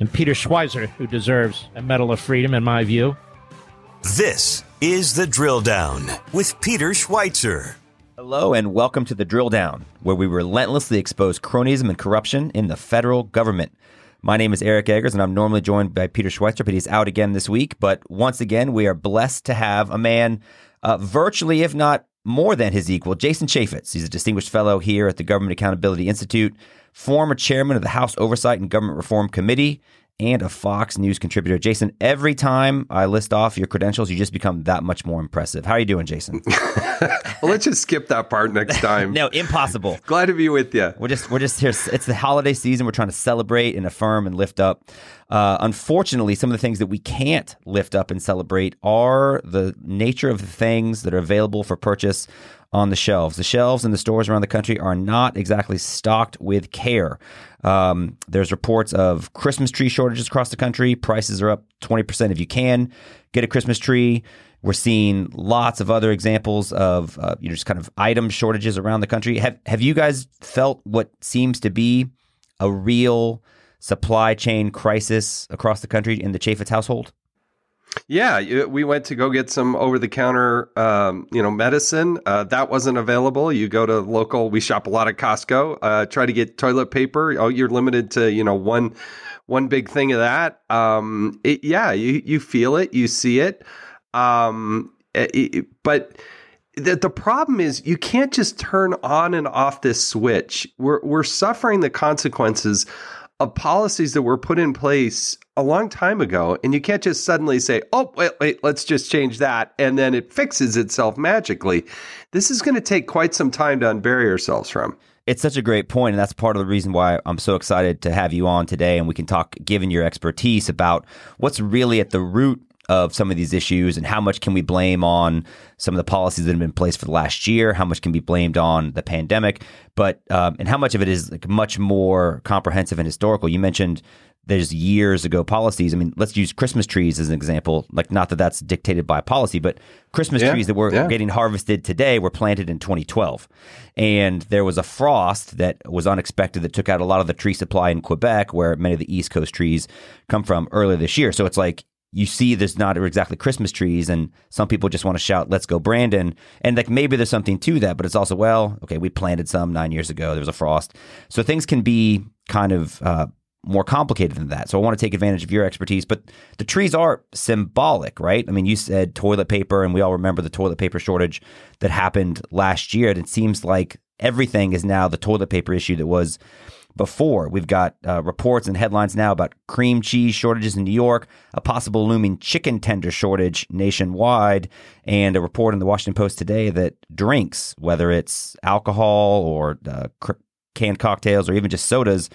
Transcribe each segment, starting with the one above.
and Peter Schweizer, who deserves a Medal of Freedom, in my view. This is The Drill Down with Peter Schweizer. Hello, and welcome to The Drill Down, where we relentlessly expose cronyism and corruption in the federal government. My name is Eric Eggers, and I'm normally joined by Peter Schweizer, but he's out again this week. But once again, we are blessed to have a man uh, virtually, if not more than his equal, Jason Chaffetz. He's a distinguished fellow here at the Government Accountability Institute, former chairman of the House Oversight and Government Reform Committee, and a Fox News contributor. Jason, every time I list off your credentials, you just become that much more impressive. How are you doing, Jason? well, let's just skip that part next time. no, impossible. Glad to be with you. We're just we're just here. It's the holiday season. We're trying to celebrate and affirm and lift up. Uh, unfortunately, some of the things that we can't lift up and celebrate are the nature of the things that are available for purchase on the shelves. The shelves in the stores around the country are not exactly stocked with care. Um, there's reports of Christmas tree shortages across the country. Prices are up 20% if you can get a Christmas tree. We're seeing lots of other examples of uh, you know just kind of item shortages around the country. Have have you guys felt what seems to be a real supply chain crisis across the country in the Chaffetz household? Yeah, we went to go get some over the counter, um, you know, medicine. Uh, that wasn't available. You go to local. We shop a lot at Costco. Uh, try to get toilet paper. Oh, you're limited to you know one one big thing of that. Um, it, yeah, you you feel it, you see it. Um, it, but the, the problem is you can't just turn on and off this switch. We're we're suffering the consequences of policies that were put in place a long time ago. And you can't just suddenly say, oh, wait, wait, let's just change that. And then it fixes itself magically. This is going to take quite some time to unbury ourselves from. It's such a great point, and that's part of the reason why I'm so excited to have you on today, and we can talk, given your expertise, about what's really at the root of some of these issues and how much can we blame on some of the policies that have been in place for the last year, how much can be blamed on the pandemic, but um, and how much of it is like much more comprehensive and historical. You mentioned there's years ago policies. I mean, let's use Christmas trees as an example. Like, not that that's dictated by policy, but Christmas yeah, trees that were yeah. getting harvested today were planted in 2012. And there was a frost that was unexpected that took out a lot of the tree supply in Quebec, where many of the East Coast trees come from earlier this year. So it's like you see there's not exactly Christmas trees, and some people just want to shout, "Let's go, Brandon!" And like maybe there's something to that, but it's also well, okay, we planted some nine years ago. There was a frost, so things can be kind of uh, more complicated than that. So I want to take advantage of your expertise, but the trees are symbolic, right? I mean, you said toilet paper, and we all remember the toilet paper shortage that happened last year. And it seems like everything is now the toilet paper issue that was before. We've got uh, reports and headlines now about cream cheese shortages in New York, a possible looming chicken tender shortage nationwide, and a report in the Washington Post today that drinks, whether it's alcohol or uh, canned cocktails or even just sodas,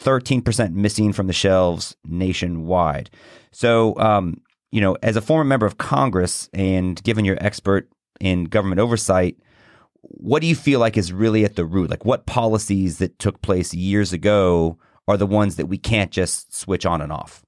13% missing from the shelves nationwide. So, um, you know, as a former member of Congress and given your expert in government oversight, what do you feel like is really at the root? Like, what policies that took place years ago are the ones that we can't just switch on and off?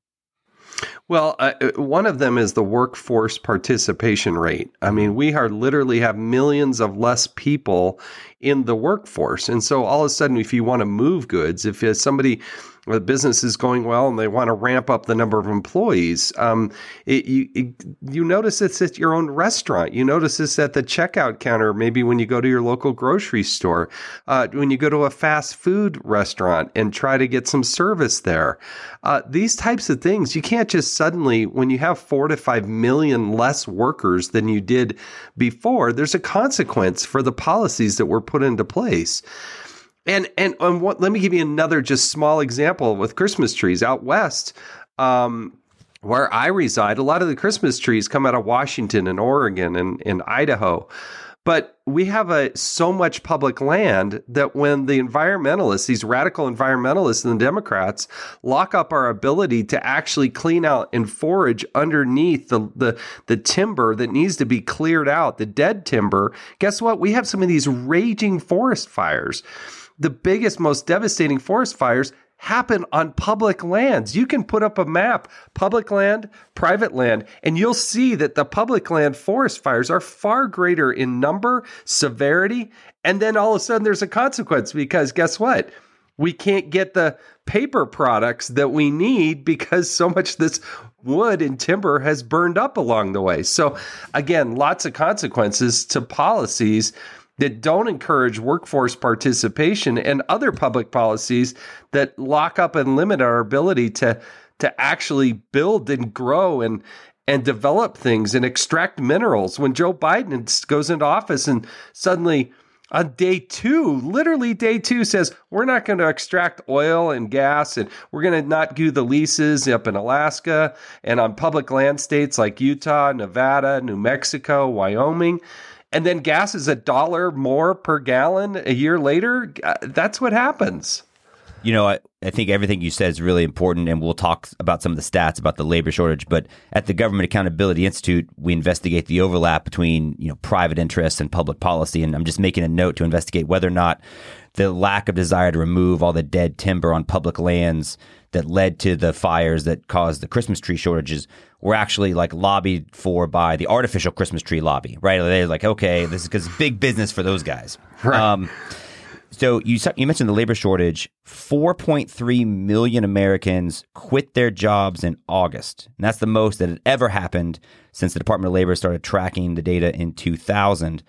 Well, uh, uh, one of them is the workforce participation rate. I mean, we are literally have millions of less people in the workforce. And so all of a sudden, if you want to move goods, if somebody the business is going well and they want to ramp up the number of employees. Um, it, you it, you notice this at your own restaurant. You notice this at the checkout counter. Maybe when you go to your local grocery store, uh, when you go to a fast food restaurant and try to get some service there. Uh, these types of things you can't just suddenly when you have four to five million less workers than you did before. There's a consequence for the policies that were put into place. And and, and what, let me give you another just small example with Christmas trees out west. Um, where I reside, a lot of the Christmas trees come out of Washington and Oregon and, and Idaho. But we have a so much public land that when the environmentalists, these radical environmentalists and the Democrats lock up our ability to actually clean out and forage underneath the, the, the timber that needs to be cleared out, the dead timber, guess what? We have some of these raging forest fires. The biggest, most devastating forest fires happen on public lands. You can put up a map, public land, private land, and you'll see that the public land forest fires are far greater in number, severity, and then all of a sudden there's a consequence because guess what? We can't get the paper products that we need because so much this wood and timber has burned up along the way. So again, lots of consequences to policies that don't encourage workforce participation and other public policies that lock up and limit our ability to to actually build and grow and and develop things and extract minerals. When Joe Biden goes into office and suddenly on day two, literally day two, says we're not going to extract oil and gas and we're going to not do the leases up in Alaska and on public land states like Utah, Nevada, New Mexico, Wyoming and then gas is a dollar more per gallon a year later, uh, that's what happens. You know, I, I think everything you said is really important, and we'll talk about some of the stats about the labor shortage. But at the Government Accountability Institute, we investigate the overlap between you know private interests and public policy. And I'm just making a note to investigate whether or not the lack of desire to remove all the dead timber on public lands that led to the fires that caused the Christmas tree shortages were actually like lobbied for by the artificial Christmas tree lobby, right? They're like, okay, this is because big business for those guys. Right. Um, so you you mentioned the labor shortage. 4.3 million Americans quit their jobs in August, and that's the most that had ever happened since the Department of Labor started tracking the data in 2000.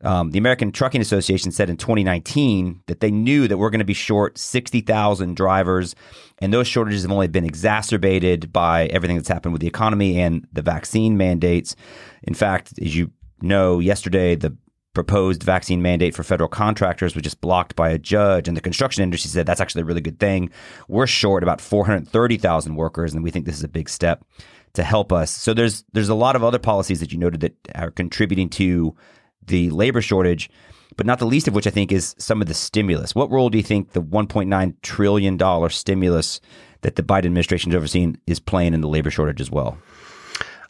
Um, the American Trucking Association said in 2019 that they knew that we're going to be short 60,000 drivers, and those shortages have only been exacerbated by everything that's happened with the economy and the vaccine mandates. In fact, as you know, yesterday the proposed vaccine mandate for federal contractors was just blocked by a judge, and the construction industry said that's actually a really good thing. We're short about 430,000 workers, and we think this is a big step to help us. So there's there's a lot of other policies that you noted that are contributing to the labor shortage, but not the least of which I think is some of the stimulus. What role do you think the $1.9 trillion stimulus that the Biden administration is overseeing is playing in the labor shortage as well?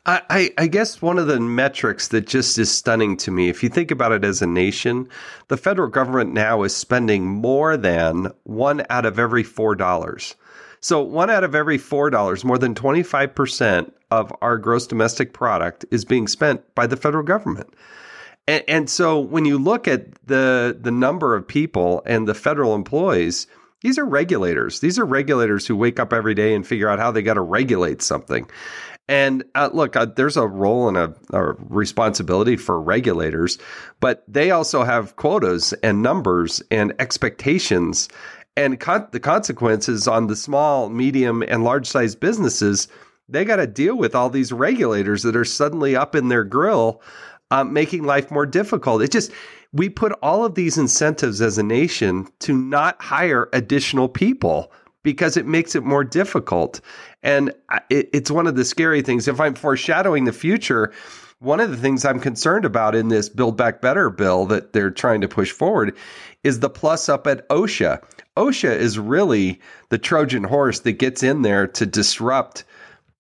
I, I, guess one of the metrics that just is stunning to me, if you think about it as a nation, the federal government now is spending more than one out of every four dollars. So, one out of every four dollars, more than 25% of our gross domestic product, is being spent by the federal government. And, and so when you look at the the number of people and the federal employees, these are regulators. These are regulators who wake up every day and figure out how they got to regulate something. And uh, look, uh, there's a role and a, a, responsibility for regulators, but they also have quotas and numbers and expectations. And con- the consequences on the small, medium, and large sized businesses, they got to deal with all these regulators that are suddenly up in their grill um, making life more difficult. It just, we put all of these incentives as a nation to not hire additional people because it makes it more difficult. And it, it's one of the scary things. If I'm foreshadowing the future, one of the things I'm concerned about in this Build Back Better bill that they're trying to push forward is the plus up at OSHA. OSHA is really the Trojan horse that gets in there to disrupt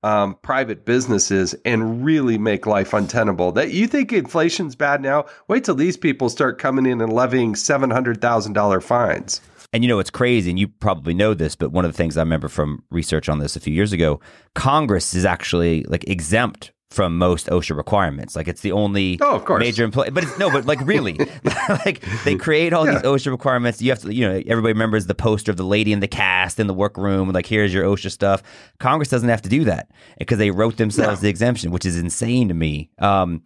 um, private businesses and really make life untenable. That you think inflation's bad now? Wait till these people start coming in and levying seven hundred thousand dollar fines. And you know it's crazy, and you probably know this, but one of the things I remember from research on this a few years ago, Congress is actually like exempt from most OSHA requirements. Like it's the only oh, of course. major employee, but it's no, but like really, like they create all yeah. these OSHA requirements. You have to, you know, everybody remembers the poster of the lady in the cast in the workroom. Like here's your OSHA stuff. Congress doesn't have to do that because they wrote themselves the exemption, which is insane to me. Um,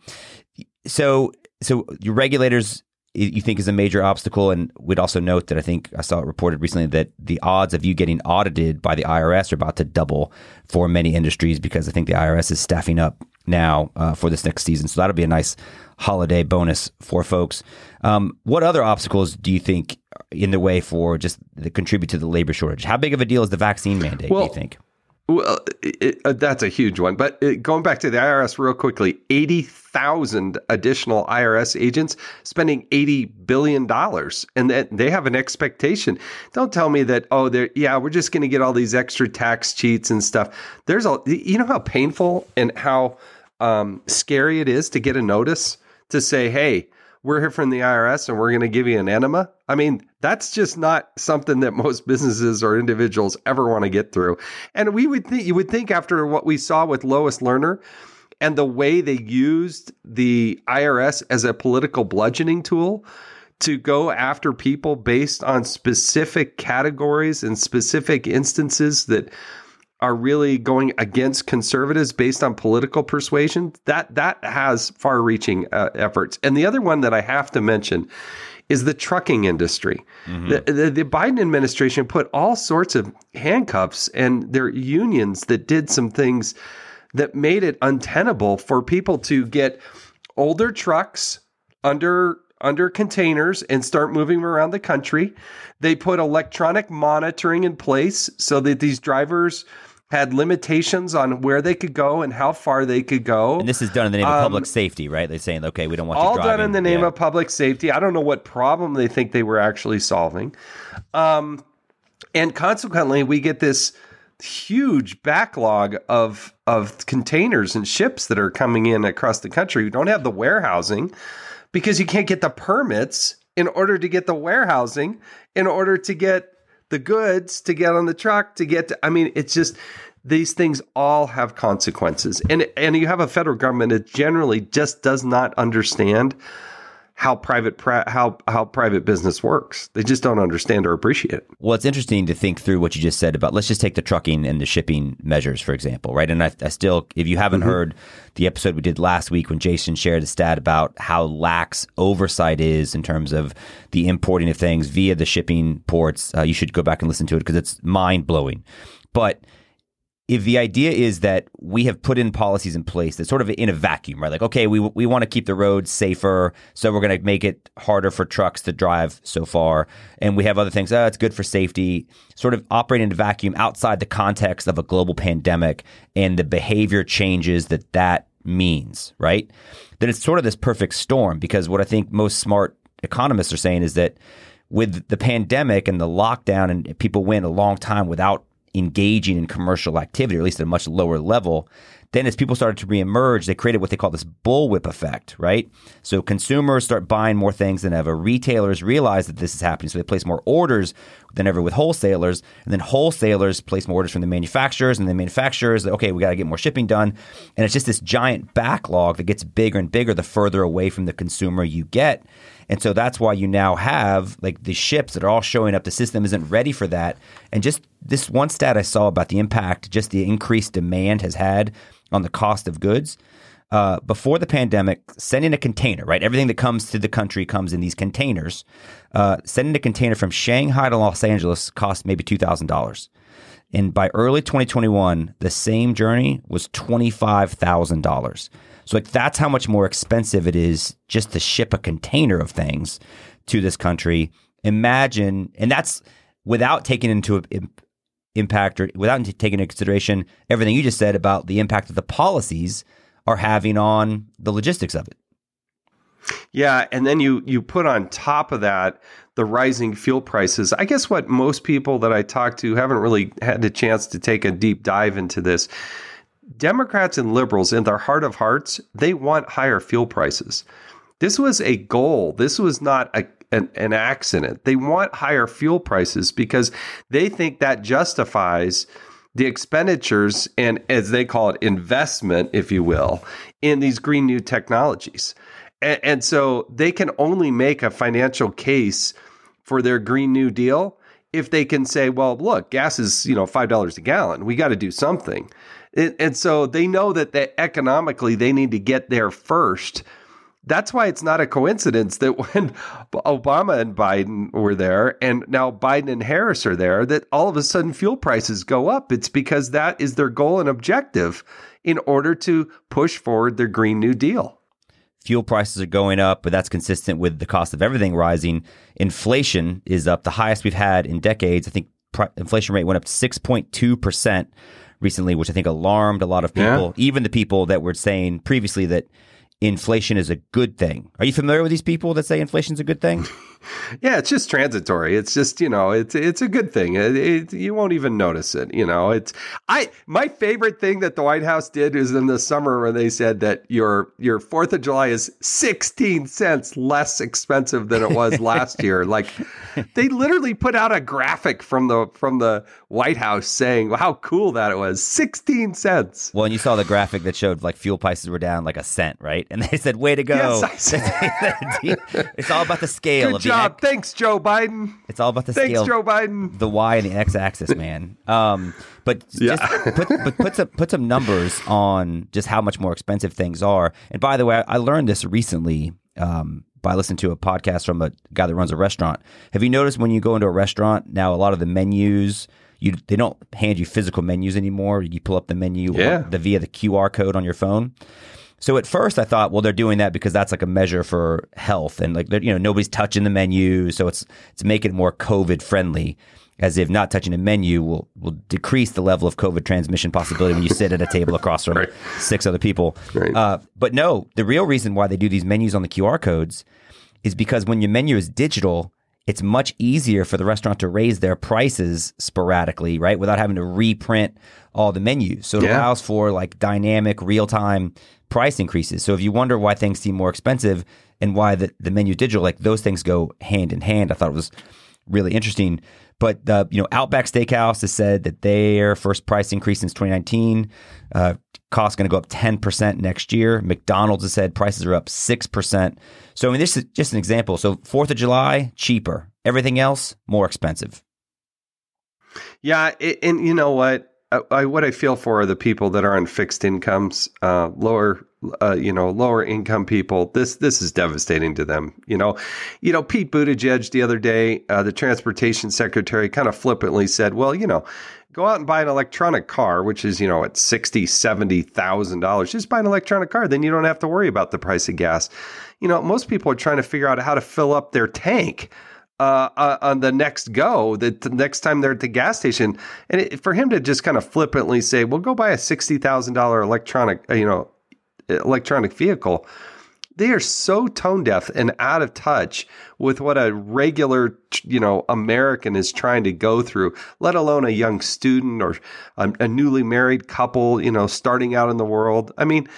so so your regulators you think is a major obstacle. And we'd also note that I think I saw it reported recently that the odds of you getting audited by the IRS are about to double for many industries because I think the IRS is staffing up now uh, for this next season. So that'll be a nice holiday bonus for folks. Um, what other obstacles do you think in the way for just the contribute to the labor shortage? How big of a deal is the vaccine mandate? Well, do you think? Well, it, uh, that's a huge one. But it, going back to the IRS real quickly, 80,000 additional IRS agents spending $80 billion. And that they have an expectation. Don't tell me that, oh, they're, yeah, we're just going to get all these extra tax cheats and stuff. There's a, you know how painful and how um, scary it is to get a notice to say, hey, we're here from the IRS and we're going to give you an enema. I mean, that's just not something that most businesses or individuals ever want to get through. And we would think you would think after what we saw with Lois Lerner and the way they used the IRS as a political bludgeoning tool to go after people based on specific categories and specific instances that are really going against conservatives based on political persuasion, that that has far-reaching uh, efforts. And the other one that I have to mention is the trucking industry. Mm-hmm. The, the, the Biden administration put all sorts of handcuffs and their unions that did some things that made it untenable for people to get older trucks under under containers and start moving them around the country. They put electronic monitoring in place so that these drivers had limitations on where they could go and how far they could go. And this is done in the name um, of public safety, right? They're saying, okay, we don't want to drive." all done in the name yeah. of public safety. I don't know what problem they think they were actually solving, um, and consequently, we get this huge backlog of of containers and ships that are coming in across the country. We don't have the warehousing because you can't get the permits in order to get the warehousing in order to get the goods to get on the truck to get to, I mean, it's just these things all have consequences. And and you have a federal government that generally just does not understand how private how how private business works. They just don't understand or appreciate it. Well, it's interesting to think through what you just said about. Let's just take the trucking and the shipping measures, for example, right? And I, I still, if you haven't mm-hmm. heard the episode we did last week when Jason shared a stat about how lax oversight is in terms of the importing of things via the shipping ports, uh, you should go back and listen to it because it's mind blowing. But if the idea is that we have put in policies in place that sort of in a vacuum, right? Like, okay, we we want to keep the roads safer, so we're going to make it harder for trucks to drive so far, and we have other things. Oh, it's good for safety. Sort of operating in a vacuum outside the context of a global pandemic and the behavior changes that that means, right? Then it's sort of this perfect storm because what I think most smart economists are saying is that with the pandemic and the lockdown and people went a long time without engaging in commercial activity, or at least at a much lower level. Then, as people started to reemerge, they created what they call this bullwhip effect, right? So consumers start buying more things than ever. Retailers realize that this is happening, so they place more orders than ever with wholesalers. And then wholesalers place more orders from the manufacturers, and the manufacturers, okay, we got to get more shipping done. And it's just this giant backlog that gets bigger and bigger the further away from the consumer you get. And so that's why you now have like the ships that are all showing up. The system isn't ready for that. And just this one stat I saw about the impact, just the increased demand has had on the cost of goods. Uh, before the pandemic, sending a container, right? Everything that comes to the country comes in these containers. Uh, sending a container from Shanghai to Los Angeles cost maybe $2,000. And by early 2021, the same journey was $25,000. So like that's how much more expensive it is just to ship a container of things to this country. Imagine, and that's without taking into impact or without taking into consideration everything you just said about the impact that the policies are having on the logistics of it. Yeah, and then you you put on top of that the rising fuel prices. I guess what most people that I talk to haven't really had a chance to take a deep dive into this Democrats and liberals, in their heart of hearts, they want higher fuel prices. This was a goal. This was not a, an, an accident. They want higher fuel prices because they think that justifies the expenditures and, as they call it, investment, if you will, in these green new technologies. And, and so they can only make a financial case for their Green New Deal if they can say, well, look, gas is, you know, $5 a gallon. We got to do something. And, and so they know that they, economically they need to get there first. That's why it's not a coincidence that when Obama and Biden were there and now Biden and Harris are there, that all of a sudden fuel prices go up. It's because that is their goal and objective in order to push forward their Green New Deal. Fuel prices are going up, but that's consistent with the cost of everything rising. Inflation is up, the highest we've had in decades. I think inflation rate went up 6.2% recently, which I think alarmed a lot of people, Yeah. even the people that were saying previously that inflation is a good thing. Are you familiar with these people that say inflation is a good thing? Yeah, it's just transitory. It's just you know, it's it's a good thing. It, it, you won't even notice it. You know, it's I my favorite thing that the White House did is in the summer when they said that your your Fourth of July is sixteen cents less expensive than it was last year. Like they literally put out a graphic from the from the White House saying how cool that it was. Sixteen cents. Well, and you saw the graphic that showed like fuel prices were down like a cent, right? And they said, "Way to go!" Yes, I said- it's all about the scale Good of job. X- Thanks, Joe Biden. it's all about the Thanks, scale. Joe Biden. the y and the x-axis, man. Um, but Yeah. just put, but put some put some numbers on just how much more expensive things are. And by the way, I, I learned this recently um, by listening to a podcast from a guy that runs a restaurant. Have you noticed when you go into a restaurant now, a lot of the menus you they don't hand you physical menus anymore. You pull up the menu Yeah. the, via the QR code on your phone. So at first I thought, well, they're doing that because that's like a measure for health and like you know nobody's touching the menu, so it's it's making it more COVID friendly, as if not touching a menu will will decrease the level of COVID transmission possibility when you sit at a table across from Right. six other people. Right. Uh, but no, the real reason why they do these menus on the QR codes is because when your menu is digital, it's much easier for the restaurant to raise their prices sporadically, right? Without having to reprint all the menus. So it Yeah. allows for like dynamic, real time price increases. So if you wonder why things seem more expensive and why the, the menu digital, like those things go hand in hand. I thought it was really interesting. But uh, you know, Outback Steakhouse has said that their first price increase since 2019, uh, cost going to go up 10% next year. McDonald's has said prices are up 6%. So I mean, this is just an example. So Fourth of July cheaper, everything else more expensive. Yeah, it, and you know what? I, I, what I feel for are the people that are on fixed incomes, uh, lower, uh, you know, lower income people. This this is devastating to them. You know, you know, Pete Buttigieg the other day, uh, the transportation secretary, kind of flippantly said, "Well, you know." Go out and buy an electronic car, which is, you know, at sixty, seventy thousand dollars. Just buy an electronic car, then you don't have to worry about the price of gas. You know, most people are trying to figure out how to fill up their tank uh, uh, on the next go, the, next time they're at the gas station, and it, for him to just kind of flippantly say, "Well, go buy a sixty thousand dollar electronic, uh, you know, electronic vehicle," they are so tone deaf and out of touch with what a regular, you know, American is trying to go through. Let alone a young student or a, a newly married couple, you know, starting out in the world. I mean,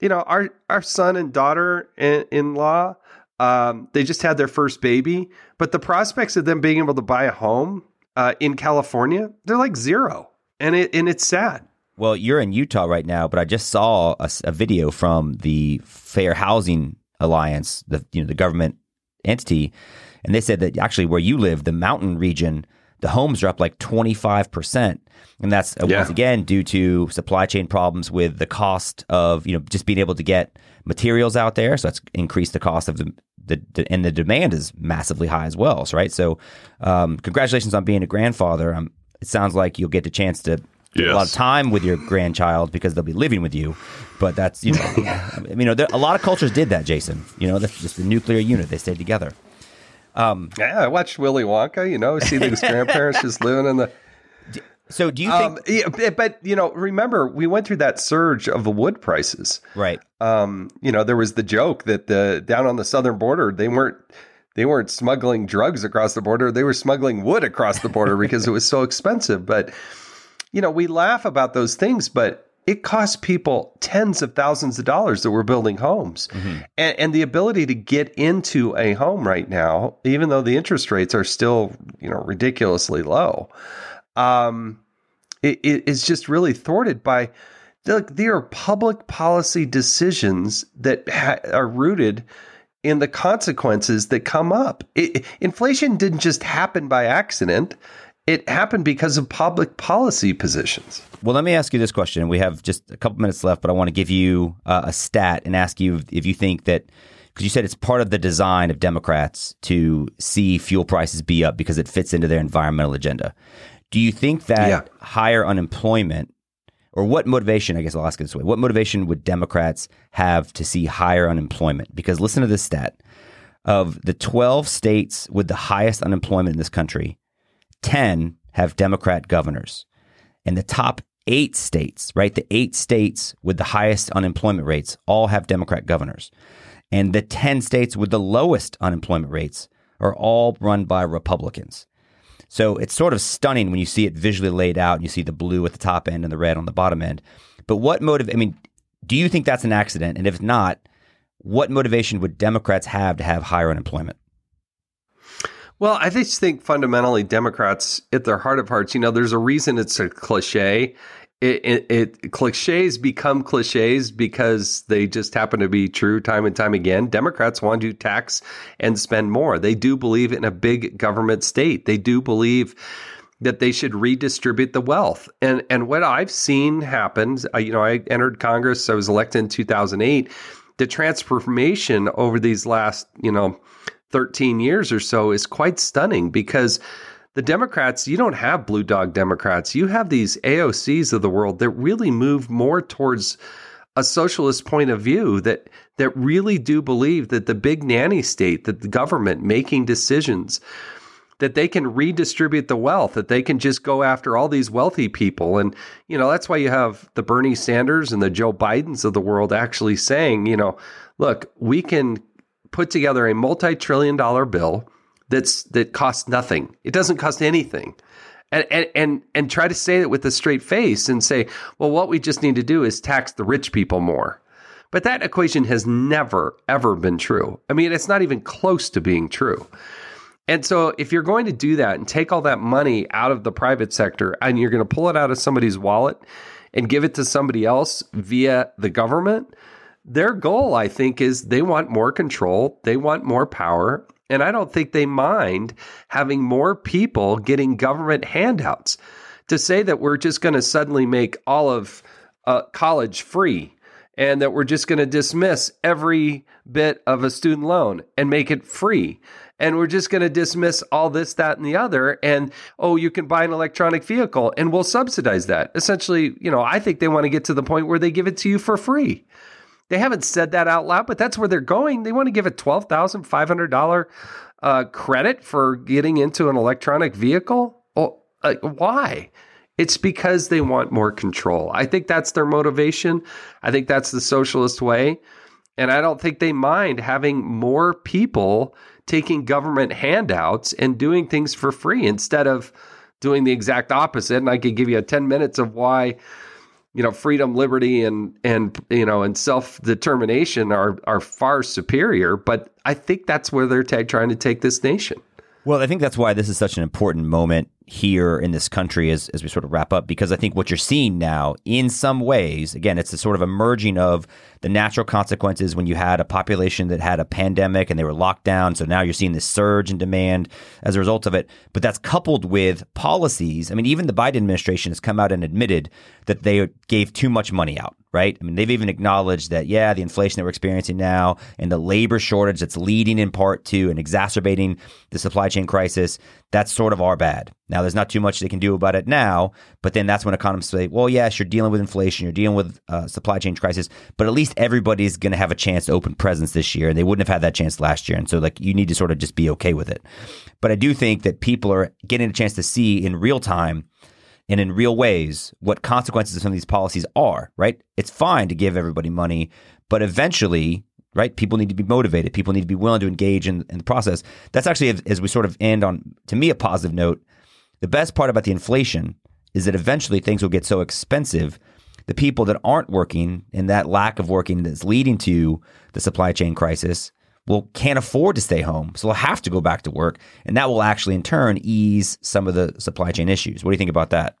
you know, our our son and daughter in, law, um, they just had their first baby, but the prospects of them being able to buy a home uh, in California, they're like zero, and it and it's sad. Well, you're in Utah right now, but I just saw a video from the Fair Housing Alliance, the you know the government entity, and they said that actually where you live, the mountain region, the homes are up like 25 percent, and that's uh, Yeah. once again due to supply chain problems with the cost of you know just being able to get materials out there. So that's increased the cost of the. The, the, and the demand is massively high as well, so, right? So, um, congratulations on being a grandfather. Um, it sounds like you'll get the chance to a lot of time with your grandchild because they'll be living with you. But that's you know, I mean, you know, there, a lot of cultures did that, Jason. You know, that's just the nuclear unit; they stayed together. Yeah, I watched Willy Wonka. You know, see these grandparents just living in the. So, do you think? Um, yeah, but- but you know, remember we went through that surge of the wood prices. right. Um, you know, there was the joke that the down on the southern border they weren't they weren't smuggling drugs across the border; they were smuggling wood across the border because it was so expensive. But you know, we laugh about those things, but it costs people tens of thousands of dollars that we're building homes. And, and the ability to get into a home right now, even though the interest rates are still, you know, ridiculously low, um, it, it is just really thwarted by look, there are public policy decisions that ha- are rooted in the consequences that come up. It, inflation didn't just happen by accident. It happened because of public policy positions. Well, let me ask you this question. We have just a couple minutes left, but I want to give you uh, a stat and ask you if you think that because you said it's part of the design of Democrats to see fuel prices be up because it fits into their environmental agenda. Do you think that Yeah. higher unemployment, or what motivation? I guess I'll ask it this way: What motivation would Democrats have to see higher unemployment? Because listen to this stat: of the twelve states with the highest unemployment in this country, ten have Democrat governors and the top eight states, right? The eight states with the highest unemployment rates all have Democrat governors. And the 10 states with the lowest unemployment rates are all run by Republicans. So it's sort of stunning when you see it visually laid out and you see the blue at the top end and the red on the bottom end. But what motive, I mean, do you think that's an accident? And if not, what motivation would Democrats have to have higher unemployment? Well, I just think fundamentally Democrats, at their heart of hearts, you know, there's a reason it's a cliche. It, it, it, cliches become cliches because they just happen to be true time and time again. Democrats want to tax and spend more. They do believe in a big government state. They do believe that they should redistribute the wealth. And and what I've seen happen, uh, you know, I entered Congress. I was elected in 2008. The transformation over these last, you know, 13 years or so is quite stunning because the Democrats, you don't have blue dog Democrats. You have these AOCs of the world that really move more towards a socialist point of view that that really do believe that the big nanny state, that the government making decisions, that they can redistribute the wealth, that they can just go after all these wealthy people. And, you know, that's why you have the Bernie Sanders and the Joe Bidens of the world actually saying, you know, look, we can put together a multi-trillion dollar bill that's that costs nothing. It doesn't cost anything. And, and and and try to say it with a straight face and say, well, what we just need to do is tax the rich people more. But that equation has never ever been true. I mean, it's not even close to being true. And so if you're going to do that and take all that money out of the private sector and you're going to pull it out of somebody's wallet and give it to somebody else via the government, their goal, I think, is they want more control, they want more power, and I don't think they mind having more people getting government handouts. To say that we're just going to suddenly make all of uh, college free and that we're just going to dismiss every bit of a student loan and make it free. And we're just going to dismiss all this, that, and the other. And oh, you can buy an electronic vehicle and we'll subsidize that. Essentially, you know, I think they want to get to the point where they give it to you for free. They haven't said that out loud, but that's where they're going. They want to give a twelve thousand five hundred dollar uh, credit for getting into an electronic vehicle. Well, uh, why? It's because they want more control. I think that's their motivation. I think that's the socialist way. And I don't think they mind having more people taking government handouts and doing things for free instead of doing the exact opposite. And I could give you 10 minutes of why you know freedom liberty and and you know and self-determination are are far superior but i think that's where they're t- trying to take this nation. Well i think that's why this is such an important moment here in this country as, as we sort of wrap up because I think what you're seeing now in some ways again it's a sort of a merging of the natural consequences when you had a population that had a pandemic and they were locked down so now you're seeing this surge in demand as a result of it but that's coupled with policies I mean even the Biden administration has come out and admitted that they gave too much money out right? I mean, they've even acknowledged that, yeah, the inflation that we're experiencing now and the labor shortage that's leading in part to and exacerbating the supply chain crisis, that's sort of our bad. Now, there's not too much they can do about it now, but then that's when economists say, well, yes, you're dealing with inflation, you're dealing with uh, supply chain crisis, but at least everybody's going to have a chance to open presents this year, and they wouldn't have had that chance last year. And so, like, you need to sort of just be okay with it. But I do think that people are getting a chance to see in real time and in real ways what consequences of some of these policies are, right? It's fine to give everybody money, but eventually, right, people need to be motivated. People need to be willing to engage in, in the process. That's actually, as we sort of end on, to me, a positive note. The best part about the inflation is that eventually things will get so expensive the people that aren't working and that lack of working that's leading to the supply chain crisis will can't afford to stay home so they'll have to go back to work and that will actually in turn ease some of the supply chain issues what do you think about that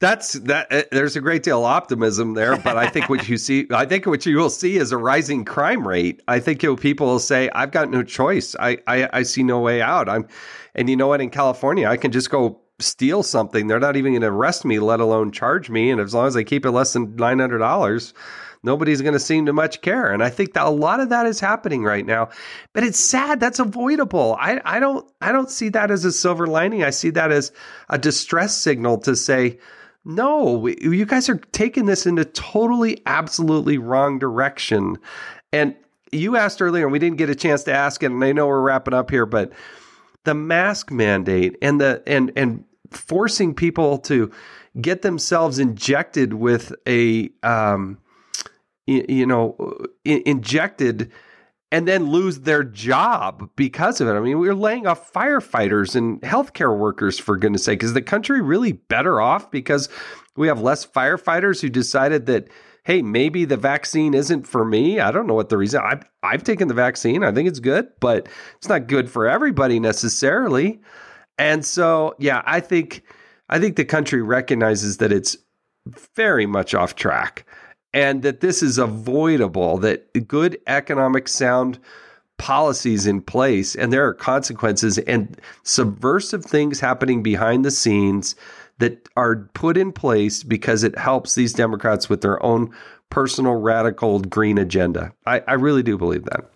that's that. Uh, there's a great deal of optimism there, but I think what you see, I think what you will see is a rising crime rate. I think people will say, "I've got no choice. I, I I see no way out." I'm, and you know what? In California, I can just go steal something. They're not even going to arrest me, let alone charge me. And as long as I keep it less than nine hundred dollars, nobody's going to seem to much care. And I think that a lot of that is happening right now. But it's sad. That's avoidable. I, I don't I don't see that as a silver lining. I see that as a distress signal to say, no, you guys are taking this in a totally, absolutely wrong direction. And you asked earlier, and we didn't get a chance to ask it, and I know we're wrapping up here, but the mask mandate and the and and forcing people to get themselves injected with a, um, you, know, injected and then lose their job because of it. I mean, we're laying off firefighters and healthcare workers for goodness sake. Is the country really better off because we have less firefighters who decided that, hey, maybe the vaccine isn't for me? I don't know what the reason. I've, I've taken the vaccine. I think it's good, but it's not good for everybody necessarily. And so, yeah, I think I think the country recognizes that it's very much off track and that this is avoidable, that good economic sound policies in place and there are consequences and subversive things happening behind the scenes that are put in place because it helps these Democrats with their own personal radical green agenda. I, I really do believe that.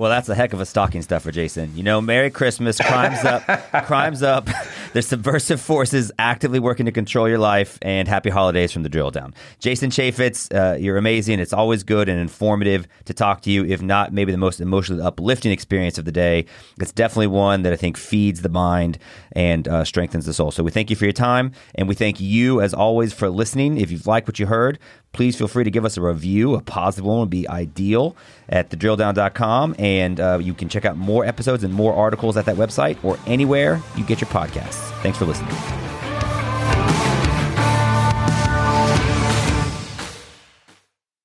Well, that's a heck of a stocking stuffer, Jason. You know, Merry Christmas, crimes up, crimes up. There's subversive forces actively working to control your life, and happy holidays from the drill down. Jason Chaffetz, uh, you're amazing. It's always good and informative to talk to you, if not maybe the most emotionally uplifting experience of the day. It's definitely one that I think feeds the mind and uh, strengthens the soul. So we thank you for your time, and we thank you, as always, for listening. If you've liked what you heard, please feel free to give us a review. A positive one would be ideal at thedrilldown.com. And uh, you can check out more episodes and more articles at that website or anywhere you get your podcasts. Thanks for listening.